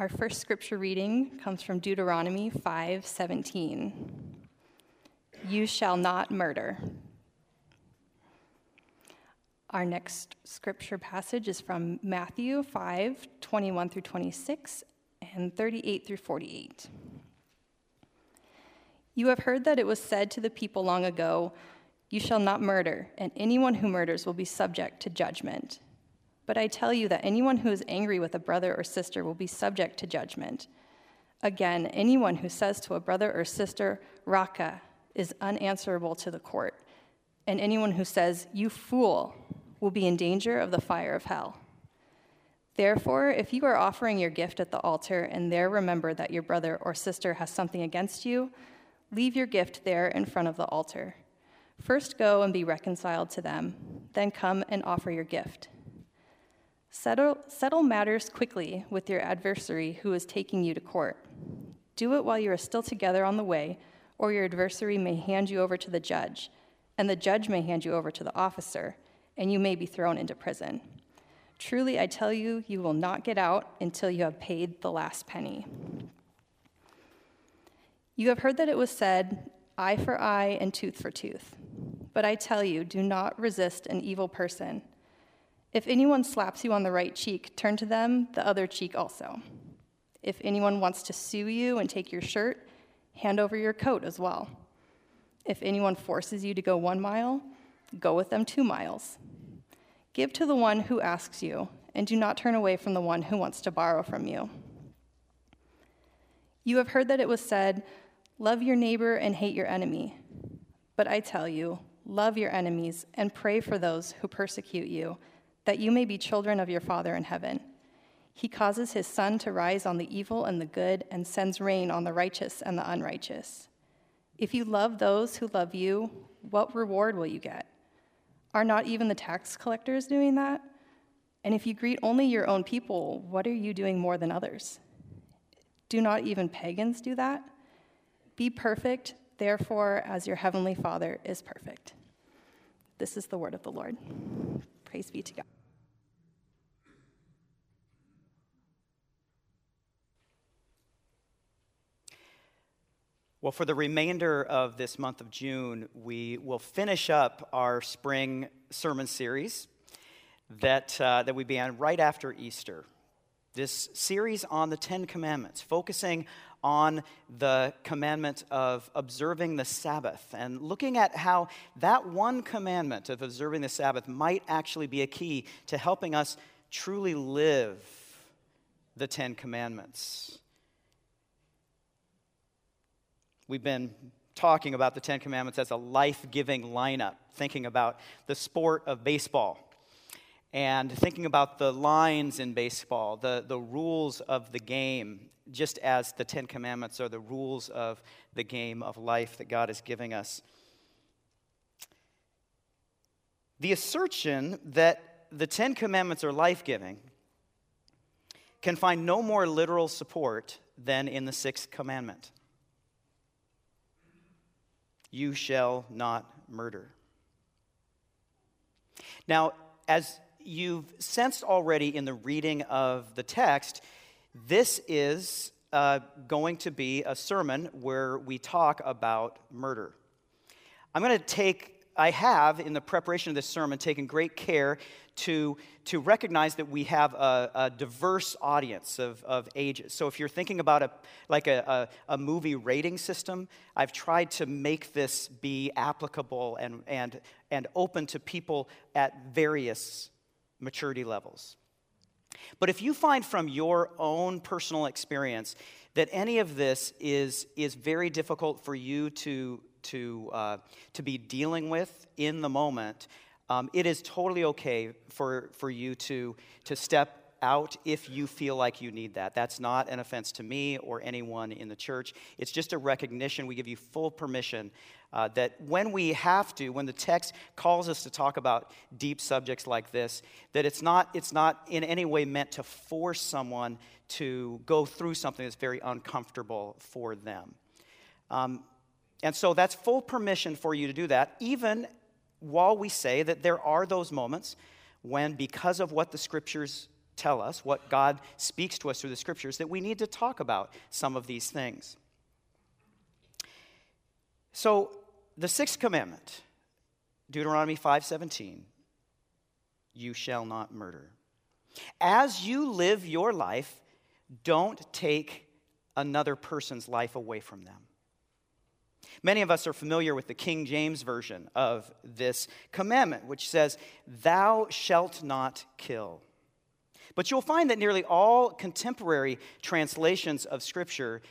Our first scripture reading comes from Deuteronomy 5:17. You shall not murder. Our next scripture passage is from Matthew 5 21 through 26 and 38 through 48. You have heard that it was said to the people long ago, You shall not murder, and anyone who murders will be subject to judgment. But I tell you that anyone who is angry with a brother or sister will be subject to judgment. Again, anyone who says to a brother or sister, Raca, is unanswerable to the court. And anyone who says, You fool, will be in danger of the fire of hell. Therefore, if you are offering your gift at the altar and there remember that your brother or sister has something against you, leave your gift there in front of the altar. First go and be reconciled to them, then come and offer your gift. Settle, settle matters quickly with your adversary who is taking you to court. Do it while you are still together on the way, or your adversary may hand you over to the judge, and the judge may hand you over to the officer and you may be thrown into prison. Truly, I tell you, you will not get out until you have paid the last penny. You have heard that it was said, eye for eye and tooth for tooth. But I tell you, do not resist an evil person. If anyone slaps you on the right cheek, turn to them the other cheek also. If anyone wants to sue you and take your shirt, hand over your coat as well. If anyone forces you to go one mile, go with them two miles. Give to the one who asks you, and do not turn away from the one who wants to borrow from you. You have heard that it was said, Love your neighbor and hate your enemy. But I tell you, love your enemies and pray for those who persecute you, that you may be children of your Father in heaven. He causes his sun to rise on the evil and the good, and sends rain on the righteous and the unrighteous. If you love those who love you, what reward will you get? Are not even the tax collectors doing that? And if you greet only your own people, what are you doing more than others? Do not even pagans do that? Be perfect, therefore, as your heavenly Father is perfect. This is the word of the Lord. Praise be to God. Well, for the remainder of this month of June, we will finish up our spring sermon series that, uh, that we began right after Easter. This series on the Ten Commandments, focusing on the commandment of observing the Sabbath and looking at how that one commandment of observing the Sabbath might actually be a key to helping us truly live the Ten Commandments. We've been talking about the Ten Commandments as a life giving lineup, thinking about the sport of baseball and thinking about the lines in baseball, the, the rules of the game, just as the Ten Commandments are the rules of the game of life that God is giving us. The assertion that the Ten Commandments are life giving can find no more literal support than in the sixth commandment you shall not murder. Now, as you've sensed already in the reading of the text, this is uh, going to be a sermon where we talk about murder. I'm going to take I have, in the preparation of this sermon, taken great care to, to recognize that we have a, a diverse audience of, of ages. So if you're thinking about a, like a, a, a, movie rating system, I've tried to make this be applicable and, and, and open to people at various maturity levels. But if you find from your own personal experience that any of this is, is very difficult for you to to, uh, to be dealing with in the moment, um, it is totally okay for, for you to, to step out if you feel like you need that. That's not an offense to me or anyone in the church. It's just a recognition. We give you full permission uh, that when we have to, when the text calls us to talk about deep subjects like this, that it's not, it's not in any way meant to force someone to go through something that's very uncomfortable for them. Um, and so that's full permission for you to do that, even while we say that there are those moments when, because of what the scriptures tell us, what God speaks to us through the scriptures, that we need to talk about some of these things. So, the sixth commandment, Deuteronomy 5:17, you shall not murder. As you live your life, don't take another person's life away from them. Many of us are familiar with the King James Version of this commandment, which says, Thou shalt not kill. But you'll find that nearly all contemporary translations of Scripture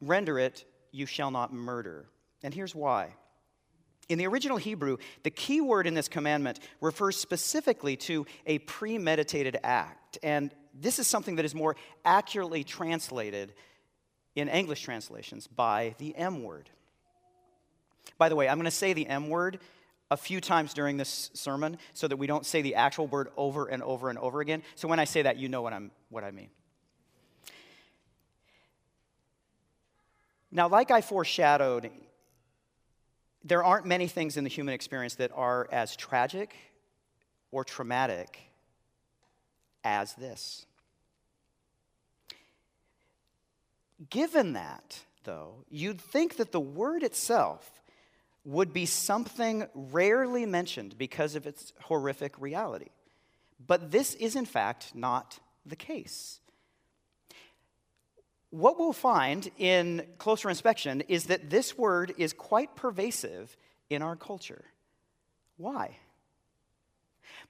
render it, You shall not murder. And here's why. In the original Hebrew, the key word in this commandment refers specifically to a premeditated act. And this is something that is more accurately translated in English translations by the M word. By the way, I'm going to say the M word a few times during this sermon so that we don't say the actual word over and over and over again. So when I say that, you know what, I'm, what I mean. Now, like I foreshadowed, there aren't many things in the human experience that are as tragic or traumatic as this. Given that, though, you'd think that the word itself would be something rarely mentioned because of its horrific reality. But this is, in fact, not the case. What we'll find in closer inspection is that this word is quite pervasive in our culture. Why?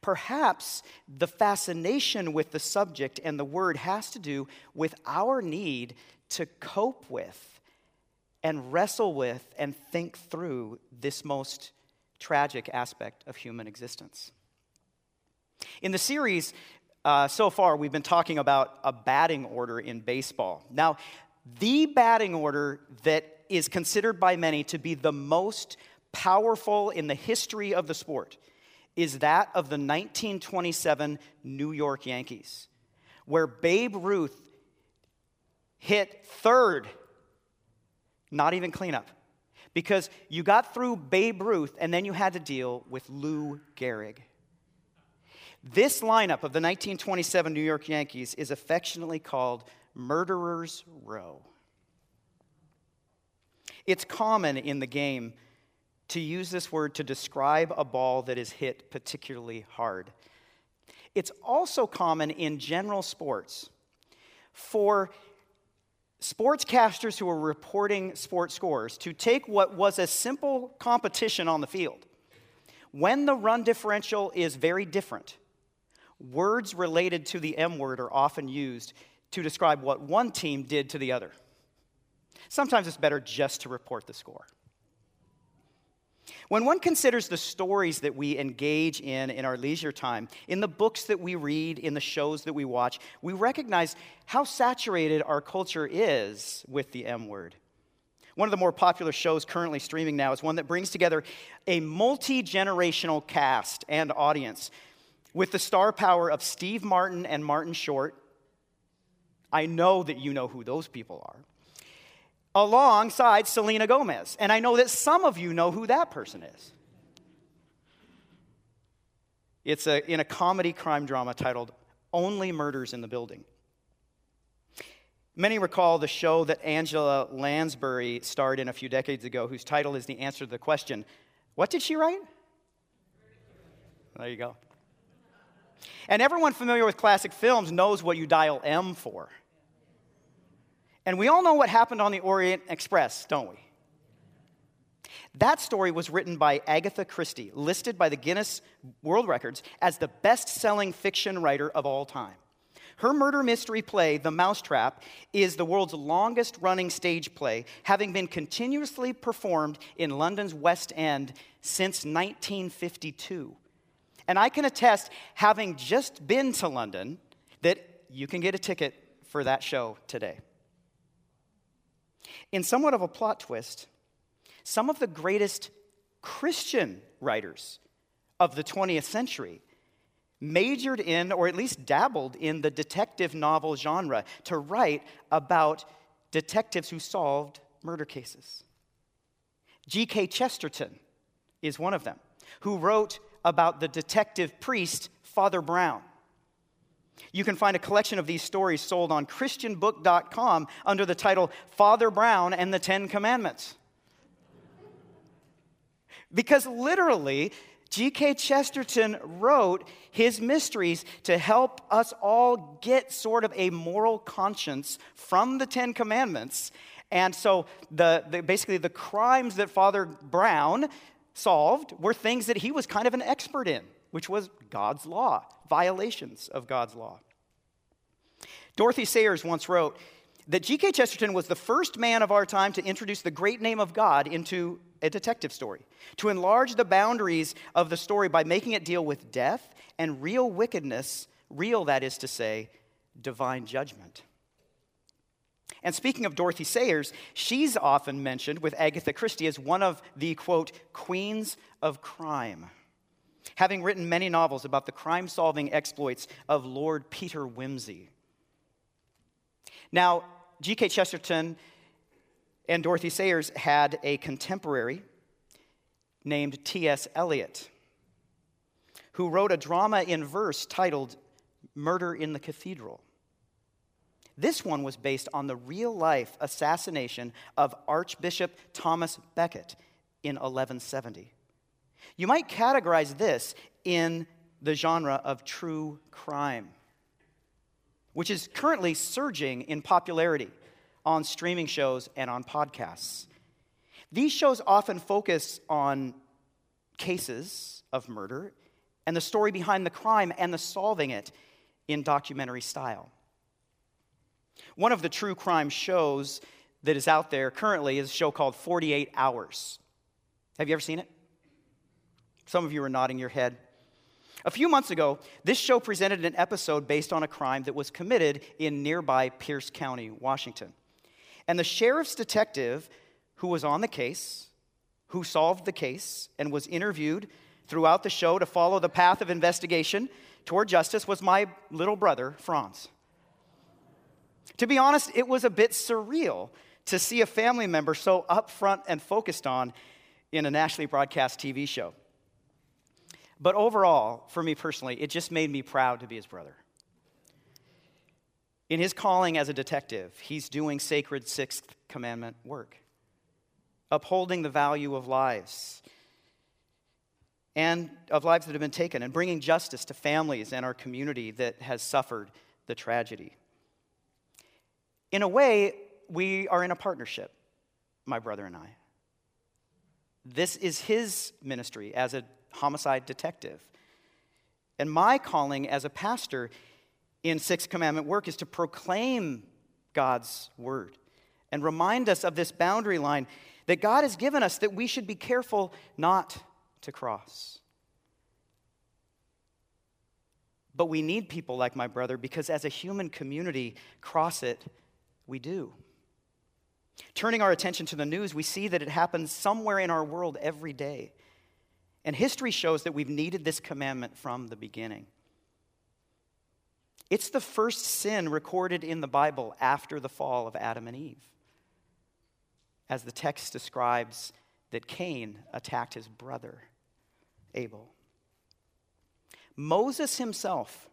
Perhaps the fascination with the subject and the word has to do with our need to cope with and wrestle with and think through this most tragic aspect of human existence. In the series uh, so far, we've been talking about a batting order in baseball. Now, the batting order that is considered by many to be the most powerful in the history of the sport is that of the 1927 New York Yankees, where Babe Ruth hit third not even cleanup. Because you got through Babe Ruth and then you had to deal with Lou Gehrig. This lineup of the 1927 New York Yankees is affectionately called Murderer's Row. It's common in the game to use this word to describe a ball that is hit particularly hard. It's also common in general sports for sportscasters who are reporting sports scores to take what was a simple competition on the field. When the run differential is very different, words related to the M word are often used to describe what one team did to the other. Sometimes it's better just to report the score. When one considers the stories that we engage in in our leisure time, in the books that we read, in the shows that we watch, we recognize how saturated our culture is with the M word. One of the more popular shows currently streaming now is one that brings together a multi generational cast and audience with the star power of Steve Martin and Martin Short. I know that you know who those people are alongside Selena Gomez. And I know that some of you know who that person is. It's a, in a comedy crime drama titled Only Murders in the Building. Many recall the show that Angela Lansbury starred in a few decades ago, whose title is the answer to the question What did she write? There you go. And everyone familiar with classic films knows what you dial M for. And we all know what happened on the Orient Express, don't we? That story was written by Agatha Christie, listed by the Guinness World Records as the best selling fiction writer of all time. Her murder mystery play, The Mousetrap, is the world's longest running stage play, having been continuously performed in London's West End since 1952. And I can attest, having just been to London, that you can get a ticket for that show today. In somewhat of a plot twist, some of the greatest Christian writers of the 20th century majored in, or at least dabbled in, the detective novel genre to write about detectives who solved murder cases. G.K. Chesterton is one of them, who wrote about the detective priest, Father Brown. You can find a collection of these stories sold on ChristianBook.com under the title Father Brown and the Ten Commandments. Because literally, G.K. Chesterton wrote his mysteries to help us all get sort of a moral conscience from the Ten Commandments. And so, the, the, basically, the crimes that Father Brown solved were things that he was kind of an expert in, which was God's law, violations of God's law. Dorothy Sayers once wrote that G.K. Chesterton was the first man of our time to introduce the great name of God into a detective story, to enlarge the boundaries of the story by making it deal with death and real wickedness, real, that is to say, divine judgment. And speaking of Dorothy Sayers, she's often mentioned with Agatha Christie as one of the, quote, queens of crime, having written many novels about the crime solving exploits of Lord Peter Wimsey. Now, G.K. Chesterton and Dorothy Sayers had a contemporary named T.S. Eliot, who wrote a drama in verse titled Murder in the Cathedral. This one was based on the real life assassination of Archbishop Thomas Becket in 1170. You might categorize this in the genre of true crime, which is currently surging in popularity on streaming shows and on podcasts. These shows often focus on cases of murder and the story behind the crime and the solving it in documentary style. One of the true crime shows that is out there currently is a show called 48 Hours. Have you ever seen it? Some of you are nodding your head. A few months ago, this show presented an episode based on a crime that was committed in nearby Pierce County, Washington. And the sheriff's detective who was on the case, who solved the case, and was interviewed throughout the show to follow the path of investigation toward justice was my little brother, Franz. To be honest, it was a bit surreal to see a family member so upfront and focused on in a nationally broadcast TV show. But overall, for me personally, it just made me proud to be his brother. In his calling as a detective, he's doing sacred sixth commandment work, upholding the value of lives and of lives that have been taken, and bringing justice to families and our community that has suffered the tragedy. In a way, we are in a partnership, my brother and I. This is his ministry as a homicide detective. And my calling as a pastor in Sixth Commandment work is to proclaim God's word and remind us of this boundary line that God has given us that we should be careful not to cross. But we need people like my brother because as a human community, cross it we do. Turning our attention to the news, we see that it happens somewhere in our world every day. And history shows that we've needed this commandment from the beginning. It's the first sin recorded in the Bible after the fall of Adam and Eve. As the text describes that Cain attacked his brother, Abel. Moses himself,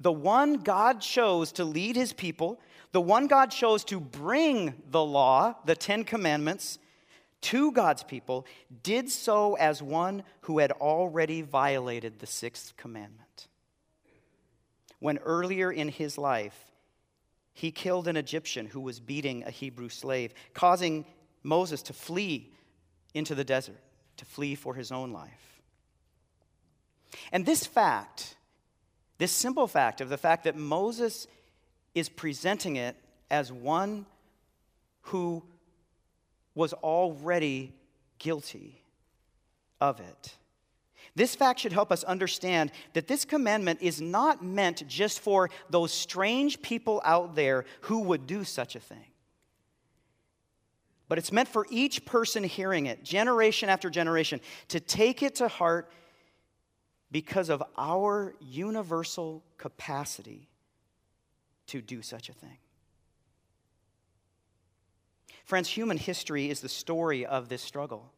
the one God chose to lead his people, the one God chose to bring the law, the Ten Commandments, to God's people, did so as one who had already violated the sixth commandment. When earlier in his life, he killed an Egyptian who was beating a Hebrew slave, causing Moses to flee into the desert, to flee for his own life. And this fact, this simple fact of the fact that Moses is presenting it as one who was already guilty of it. This fact should help us understand that this commandment is not meant just for those strange people out there who would do such a thing. But it's meant for each person hearing it, generation after generation, to take it to heart because of our universal capacity to do such a thing. Friends, human history is the story of this struggle.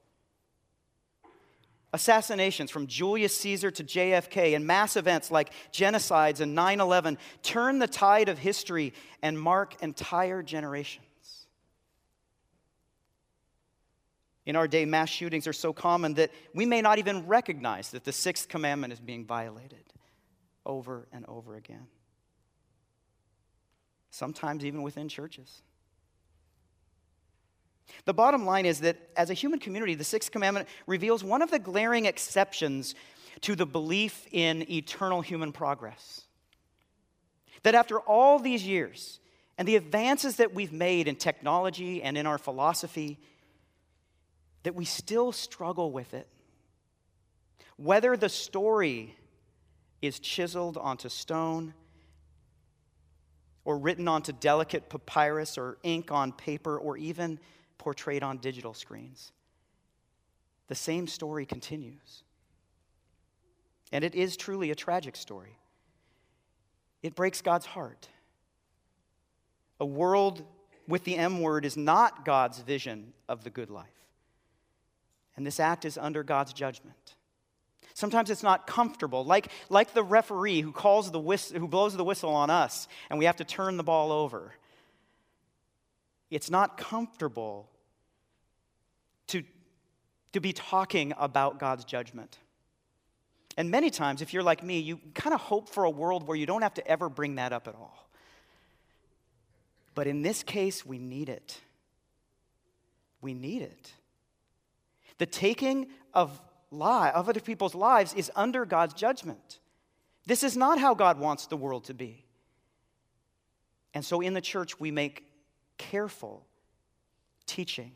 Assassinations from Julius Caesar to JFK and mass events like genocides and 9 11 turn the tide of history and mark entire generations. In our day, mass shootings are so common that we may not even recognize that the sixth commandment is being violated over and over again. Sometimes even within churches. The bottom line is that as a human community, the sixth commandment reveals one of the glaring exceptions to the belief in eternal human progress. That after all these years and the advances that we've made in technology and in our philosophy, that we still struggle with it. Whether the story is chiseled onto stone or written onto delicate papyrus or ink on paper or even portrayed on digital screens. The same story continues. And it is truly a tragic story. It breaks God's heart. A world with the M word is not God's vision of the good life. And this act is under God's judgment. Sometimes it's not comfortable, like, like the referee who, calls the whistle, who blows the whistle on us and we have to turn the ball over. It's not comfortable to, to be talking about God's judgment. And many times, if you're like me, you kind of hope for a world where you don't have to ever bring that up at all. But in this case, we need it. We need it. The taking of, lie, of other people's lives is under God's judgment. This is not how God wants the world to be. And so in the church, we make careful teaching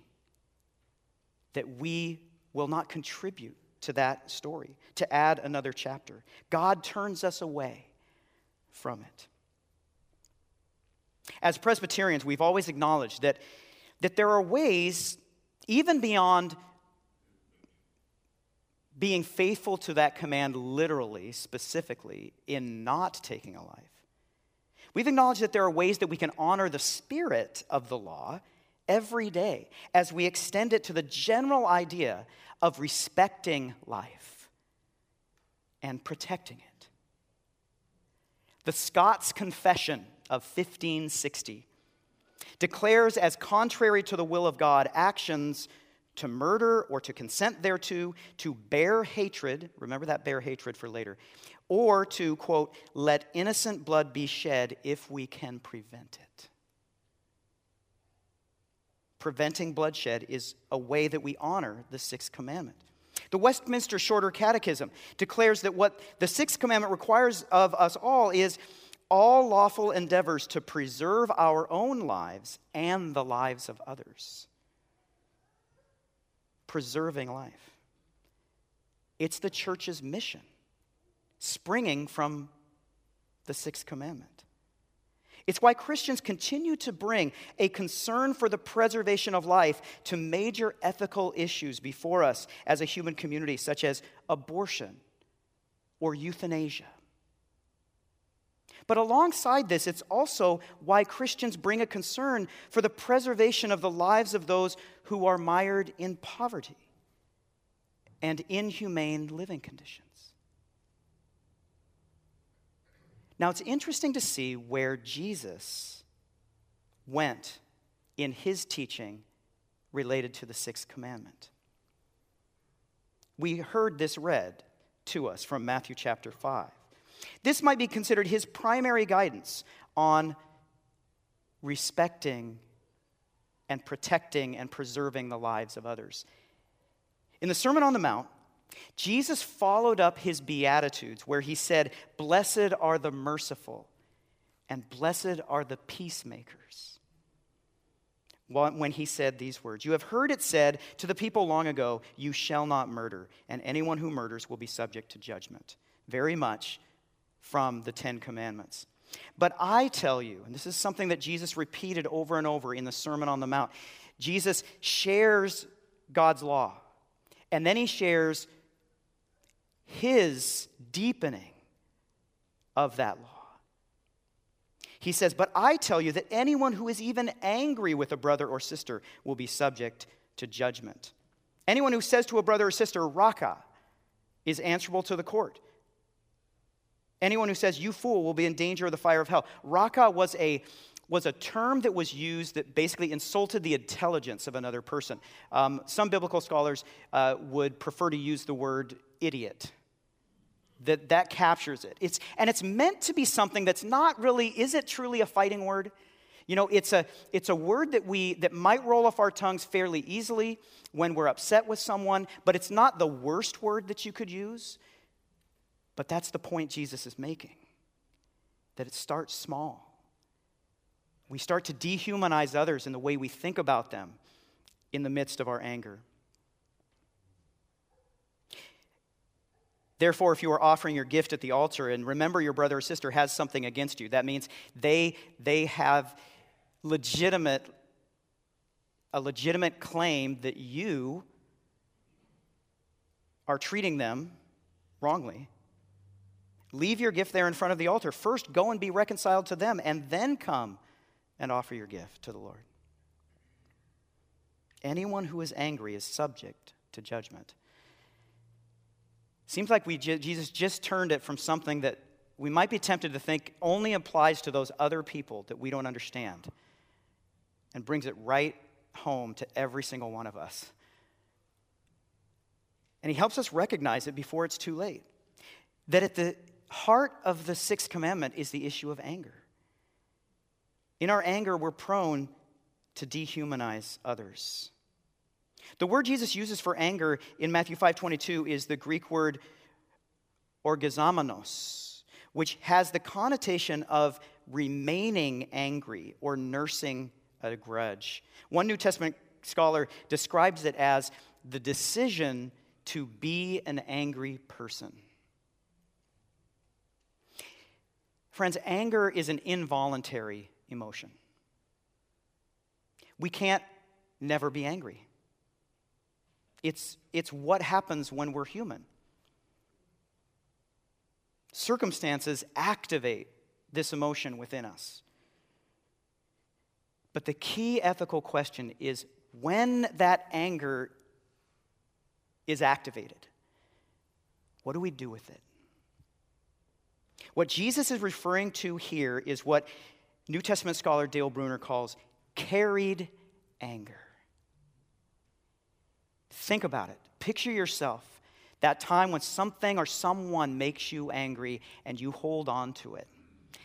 that we will not contribute to that story, to add another chapter. God turns us away from it. As Presbyterians, we've always acknowledged that, that there are ways, even beyond being faithful to that command literally, specifically, in not taking a life. We've acknowledged that there are ways that we can honor the spirit of the law every day as we extend it to the general idea of respecting life and protecting it. The Scots Confession of 1560 declares as contrary to the will of God actions to murder or to consent thereto, to bear hatred, remember that bear hatred for later, or to, quote, let innocent blood be shed if we can prevent it preventing bloodshed is a way that we honor the sixth commandment. The Westminster Shorter Catechism declares that what the sixth commandment requires of us all is all lawful endeavors to preserve our own lives and the lives of others. Preserving life. It's the church's mission, springing from the sixth commandment. It's why Christians continue to bring a concern for the preservation of life to major ethical issues before us as a human community, such as abortion or euthanasia. But alongside this, it's also why Christians bring a concern for the preservation of the lives of those who are mired in poverty and inhumane living conditions. Now, it's interesting to see where Jesus went in his teaching related to the sixth commandment. We heard this read to us from Matthew chapter 5. This might be considered his primary guidance on respecting and protecting and preserving the lives of others. In the Sermon on the Mount, Jesus followed up his Beatitudes where he said, Blessed are the merciful, and blessed are the peacemakers. When he said these words, You have heard it said to the people long ago, You shall not murder, and anyone who murders will be subject to judgment. Very much from the Ten Commandments. But I tell you, and this is something that Jesus repeated over and over in the Sermon on the Mount, Jesus shares God's law, and then he shares his deepening of that law. He says, But I tell you that anyone who is even angry with a brother or sister will be subject to judgment. Anyone who says to a brother or sister, Raca, is answerable to the court. Anyone who says, you fool, will be in danger of the fire of hell. Raca was a, was a term that was used that basically insulted the intelligence of another person. Um, some biblical scholars uh, would prefer to use the word idiot. That, that captures it. It's, and it's meant to be something that's not really, is it truly a fighting word? You know, it's a, it's a word that, we, that might roll off our tongues fairly easily when we're upset with someone, but it's not the worst word that you could use. But that's the point Jesus is making that it starts small. We start to dehumanize others in the way we think about them in the midst of our anger. Therefore, if you are offering your gift at the altar and remember your brother or sister has something against you, that means they, they have legitimate, a legitimate claim that you are treating them wrongly. Leave your gift there in front of the altar. First, go and be reconciled to them, and then come and offer your gift to the Lord. Anyone who is angry is subject to judgment. Seems like we, Jesus just turned it from something that we might be tempted to think only applies to those other people that we don't understand and brings it right home to every single one of us. And he helps us recognize it before it's too late. That at the heart of the sixth commandment is the issue of anger. In our anger, we're prone to dehumanize others. The word Jesus uses for anger in Matthew 5:22 is the Greek word orgizomenos, which has the connotation of remaining angry or nursing a grudge. One New Testament scholar describes it as the decision to be an angry person. Friends, anger is an involuntary emotion. We can't never be angry. It's, it's what happens when we're human. Circumstances activate this emotion within us. But the key ethical question is when that anger is activated, what do we do with it? What Jesus is referring to here is what New Testament scholar Dale Bruner calls carried anger. Think about it. Picture yourself that time when something or someone makes you angry and you hold on to it.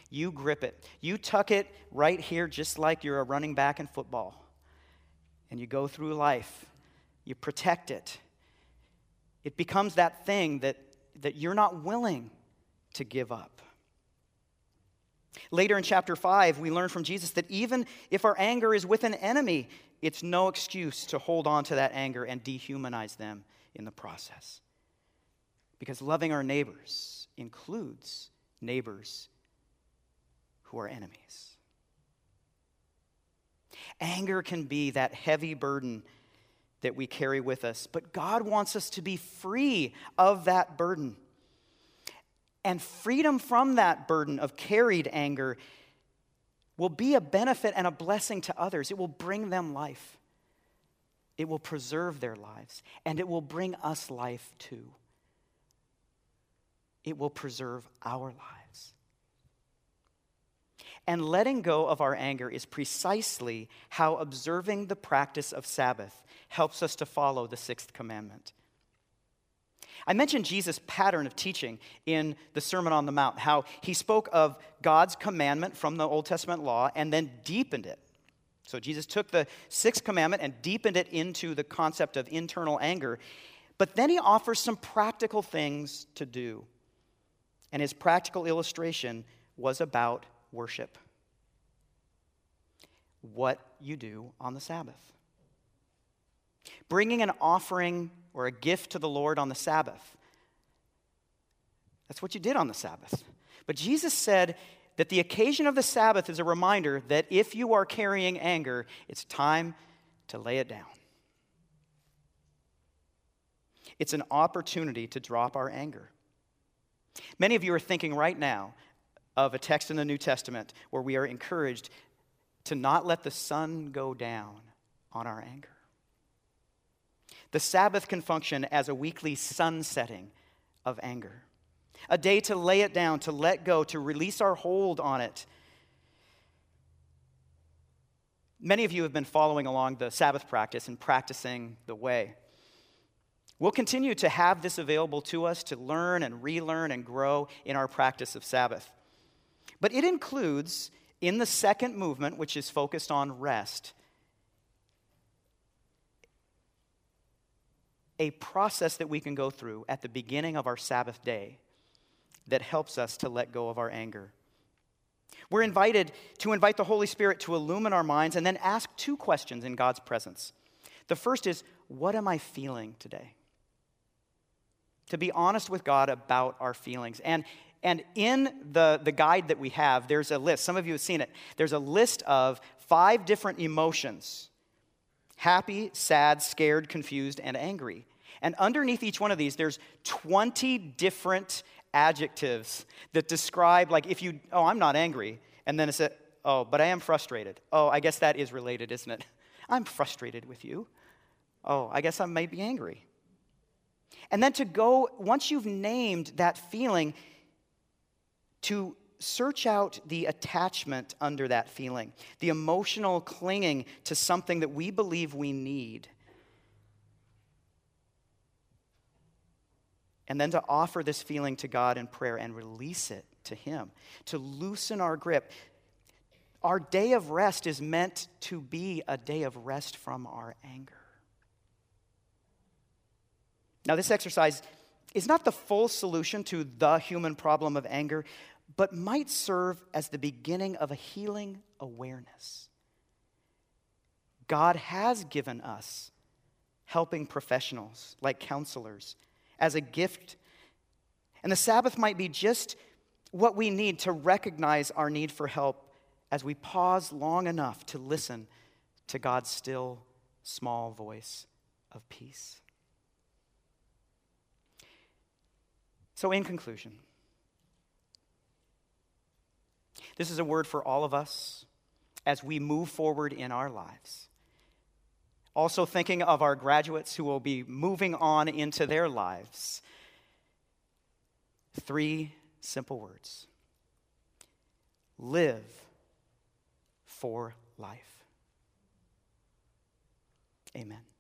You grip it. You tuck it right here, just like you're a running back in football. And you go through life. You protect it. It becomes that thing that, that you're not willing to give up. Later in chapter 5, we learn from Jesus that even if our anger is with an enemy, it's no excuse to hold on to that anger and dehumanize them in the process. Because loving our neighbors includes neighbors who are enemies. Anger can be that heavy burden that we carry with us, but God wants us to be free of that burden. And freedom from that burden of carried anger will be a benefit and a blessing to others. It will bring them life, it will preserve their lives, and it will bring us life too. It will preserve our lives. And letting go of our anger is precisely how observing the practice of Sabbath helps us to follow the sixth commandment. I mentioned Jesus' pattern of teaching in the Sermon on the Mount, how he spoke of God's commandment from the Old Testament law and then deepened it. So Jesus took the sixth commandment and deepened it into the concept of internal anger. But then he offers some practical things to do. And his practical illustration was about worship. What you do on the Sabbath. Bringing an offering or a gift to the Lord on the Sabbath. That's what you did on the Sabbath. But Jesus said that the occasion of the Sabbath is a reminder that if you are carrying anger, it's time to lay it down. It's an opportunity to drop our anger. Many of you are thinking right now of a text in the New Testament where we are encouraged to not let the sun go down on our anger. The Sabbath can function as a weekly sunsetting of anger, a day to lay it down, to let go, to release our hold on it. Many of you have been following along the Sabbath practice and practicing the way. We'll continue to have this available to us to learn and relearn and grow in our practice of Sabbath. But it includes, in the second movement, which is focused on rest, a process that we can go through at the beginning of our Sabbath day that helps us to let go of our anger. We're invited to invite the Holy Spirit to illumine our minds and then ask two questions in God's presence. The first is, What am I feeling today? To be honest with God about our feelings. And, and in the, the guide that we have, there's a list. Some of you have seen it. There's a list of five different emotions happy, sad, scared, confused, and angry. And underneath each one of these, there's 20 different adjectives that describe, like, if you, oh, I'm not angry. And then it's a, oh, but I am frustrated. Oh, I guess that is related, isn't it? I'm frustrated with you. Oh, I guess I may be angry. And then to go, once you've named that feeling, to search out the attachment under that feeling, the emotional clinging to something that we believe we need. And then to offer this feeling to God in prayer and release it to Him, to loosen our grip. Our day of rest is meant to be a day of rest from our anger. Now, this exercise is not the full solution to the human problem of anger, but might serve as the beginning of a healing awareness. God has given us helping professionals like counselors as a gift. And the Sabbath might be just what we need to recognize our need for help as we pause long enough to listen to God's still, small voice of peace. So, in conclusion, this is a word for all of us as we move forward in our lives. Also, thinking of our graduates who will be moving on into their lives. Three simple words live for life. Amen.